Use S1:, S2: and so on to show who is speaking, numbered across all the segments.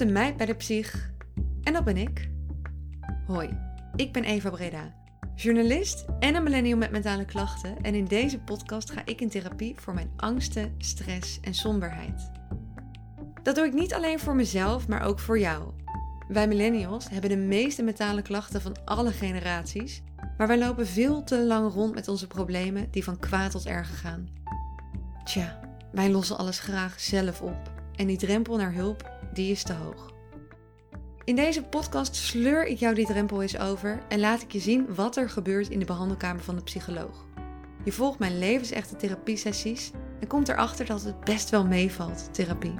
S1: een meid bij de psych en dat ben ik. Hoi, ik ben Eva Breda, journalist en een millennial met mentale klachten. En in deze podcast ga ik in therapie voor mijn angsten, stress en somberheid. Dat doe ik niet alleen voor mezelf, maar ook voor jou. Wij millennials hebben de meeste mentale klachten van alle generaties, maar wij lopen veel te lang rond met onze problemen die van kwaad tot erger gaan. Tja, wij lossen alles graag zelf op en die drempel naar hulp, die is te hoog. In deze podcast sleur ik jou die drempel eens over en laat ik je zien wat er gebeurt in de behandelkamer van de psycholoog. Je volgt mijn levensechte therapiesessies en komt erachter dat het best wel meevalt, therapie.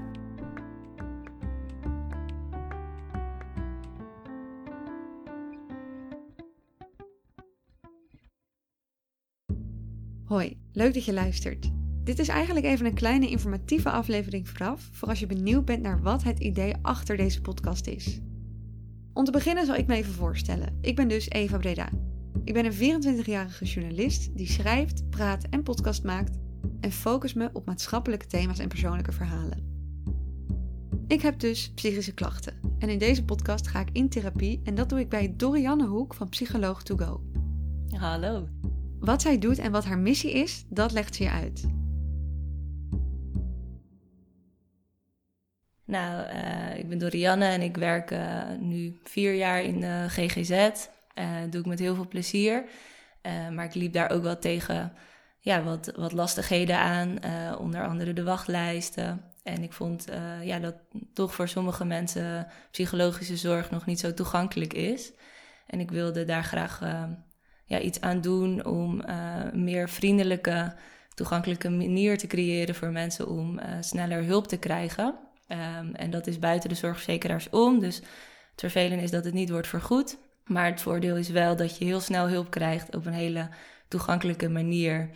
S1: Hoi, leuk dat je luistert. Dit is eigenlijk even een kleine informatieve aflevering vooraf, voor als je benieuwd bent naar wat het idee achter deze podcast is. Om te beginnen zal ik me even voorstellen. Ik ben dus Eva Breda. Ik ben een 24-jarige journalist die schrijft, praat en podcast maakt en focus me op maatschappelijke thema's en persoonlijke verhalen. Ik heb dus psychische klachten en in deze podcast ga ik in therapie en dat doe ik bij Dorianne Hoek van Psycholoog to Go.
S2: Hallo.
S1: Wat zij doet en wat haar missie is, dat legt ze je uit.
S2: Nou, uh, ik ben Dorianne en ik werk uh, nu vier jaar in de GGZ. Uh, doe ik met heel veel plezier. maar ik liep daar ook wel tegen ja, wat, wat lastigheden aan, onder andere de wachtlijsten. En ik vond ja, dat toch voor sommige mensen psychologische zorg nog niet zo toegankelijk is. En ik wilde daar graag ja, iets aan doen om meer vriendelijke, toegankelijke manier te creëren voor mensen om sneller hulp te krijgen. Um, en dat is buiten de zorgverzekeraars om. Dus het vervelende is dat het niet wordt vergoed. Maar het voordeel is wel dat je heel snel hulp krijgt op een hele toegankelijke manier.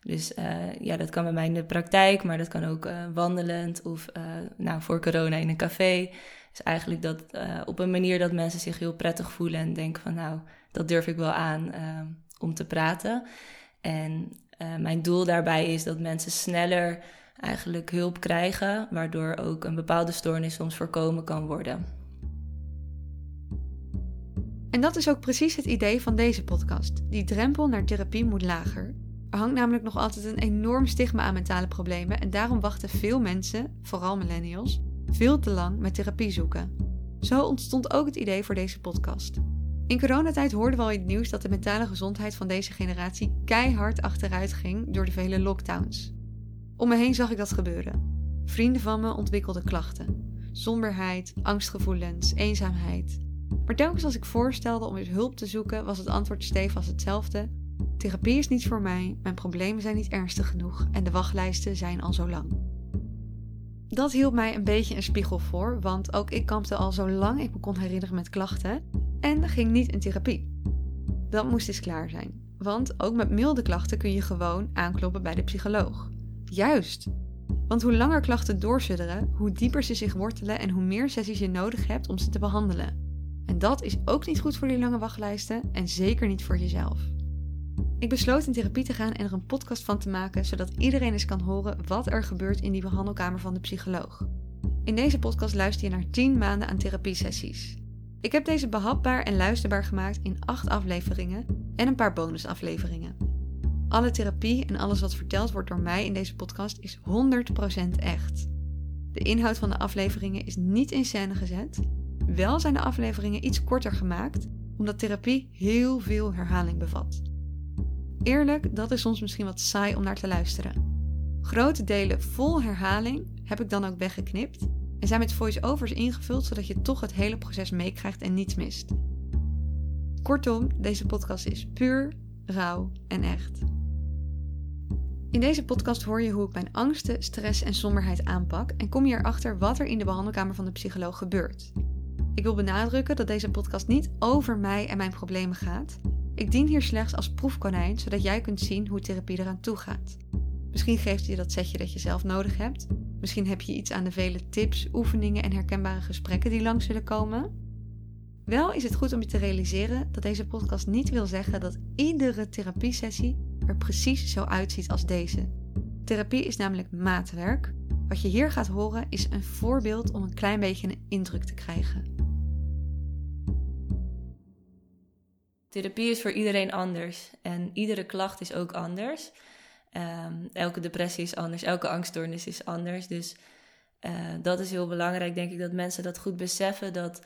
S2: Dus uh, ja, dat kan bij mij in de praktijk, maar dat kan ook uh, wandelend of uh, nou, voor corona in een café. Dus eigenlijk dat op een manier dat mensen zich heel prettig voelen en denken van nou, dat durf ik wel aan om te praten. En mijn doel daarbij is dat mensen sneller eigenlijk hulp krijgen, waardoor ook een bepaalde stoornis soms voorkomen kan worden.
S1: En dat is ook precies het idee van deze podcast. Die drempel naar therapie moet lager. Er hangt namelijk nog altijd een enorm stigma aan mentale problemen en daarom wachten veel mensen, vooral millennials, veel te lang met therapie zoeken. Zo ontstond ook het idee voor deze podcast. In coronatijd hoorden we al in het nieuws dat de mentale gezondheid van deze generatie keihard achteruit ging door de vele lockdowns. Om me heen zag ik dat gebeuren. Vrienden van me ontwikkelden klachten. Somberheid, angstgevoelens, eenzaamheid. Maar telkens als ik voorstelde om weer hulp te zoeken, was het antwoord stevast hetzelfde. Therapie is niet voor mij, mijn problemen zijn niet ernstig genoeg en de wachtlijsten zijn al zo lang. Dat hield mij een beetje een spiegel voor, want ook ik kampte al zo lang ik me kon herinneren met klachten en ging niet in therapie. Dat moest eens klaar zijn, want ook met milde klachten kun je gewoon aankloppen bij de psycholoog. Juist. Want hoe langer klachten doorsudderen, hoe dieper ze zich wortelen en hoe meer sessies je nodig hebt om ze te behandelen. En dat is ook niet goed voor die lange wachtlijsten en zeker niet voor jezelf. Ik besloot in therapie te gaan en er een podcast van te maken, zodat iedereen eens kan horen wat er gebeurt in die behandelkamer van de psycholoog. In deze podcast luister je naar 10 maanden aan therapiesessies. Ik heb deze behapbaar en luisterbaar gemaakt in 8 afleveringen en een paar bonusafleveringen. Alle therapie en alles wat verteld wordt door mij in deze podcast is 100% echt. De inhoud van de afleveringen is niet in scène gezet. Wel zijn de afleveringen iets korter gemaakt, omdat therapie heel veel herhaling bevat. Eerlijk, dat is soms misschien wat saai om naar te luisteren. Grote delen vol herhaling heb ik dan ook weggeknipt en zijn met voice-overs ingevuld zodat je toch het hele proces meekrijgt en niets mist. Kortom, deze podcast is puur, rauw en echt. In deze podcast hoor je hoe ik mijn angsten, stress en somberheid aanpak en kom je erachter wat er in de behandelkamer van de psycholoog gebeurt. Ik wil benadrukken dat deze podcast niet over mij en mijn problemen gaat. Ik dien hier slechts als proefkonijn, zodat jij kunt zien hoe therapie eraan toe gaat. Misschien geeft je dat setje dat je zelf nodig hebt. Misschien heb je iets aan de vele tips, oefeningen en herkenbare gesprekken die langs zullen komen. Wel is het goed om je te realiseren dat deze podcast niet wil zeggen dat iedere therapiesessie er precies zo uitziet als deze. Therapie is namelijk maatwerk. Wat je hier gaat horen is een voorbeeld om een klein beetje een indruk te krijgen.
S2: Therapie is voor iedereen anders en iedere klacht is ook anders. Um, elke depressie is anders, elke angststoornis is anders. Dus uh, dat is heel belangrijk, denk ik, dat mensen dat goed beseffen. Dat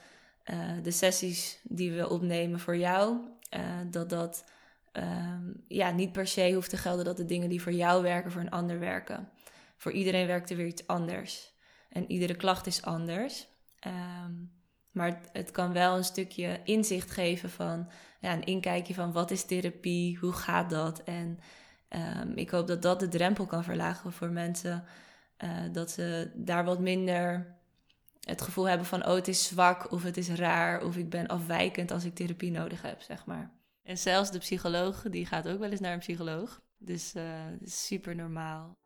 S2: uh, de sessies die we opnemen voor jou, uh, dat dat um, ja, niet per se hoeft te gelden dat de dingen die voor jou werken, voor een ander werken. Voor iedereen werkt er weer iets anders. En iedere klacht is anders. Um, maar het, kan wel een stukje inzicht geven van ja, een inkijkje van wat is therapie, hoe gaat dat? En um, ik hoop dat dat de drempel kan verlagen voor mensen. Uh, dat ze daar wat minder het gevoel hebben van oh, het is zwak of het is raar of ik ben afwijkend als ik therapie nodig heb, zeg maar. En zelfs de psycholoog, die gaat ook wel eens naar een psycholoog. Dus uh, is super normaal.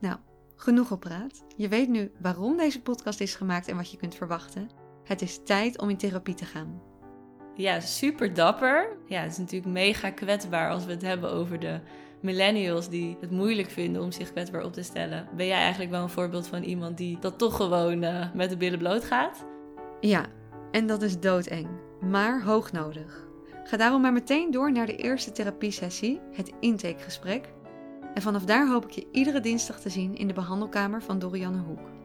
S1: Nou, genoeg op praat. Je weet nu waarom deze podcast is gemaakt en wat je kunt verwachten. Het is tijd om in therapie te gaan.
S2: Ja, super dapper. Ja, het is natuurlijk mega kwetsbaar als we het hebben over de millennials die het moeilijk vinden om zich kwetsbaar op te stellen. Ben jij eigenlijk wel een voorbeeld van iemand die dat toch gewoon uh, met de billen bloot gaat?
S1: Ja, en dat is doodeng, maar hoog nodig. Ga daarom maar meteen door naar de eerste therapiesessie, het intakegesprek. En vanaf daar hoop ik je iedere dinsdag te zien in de behandelkamer van Dorianne Hoek.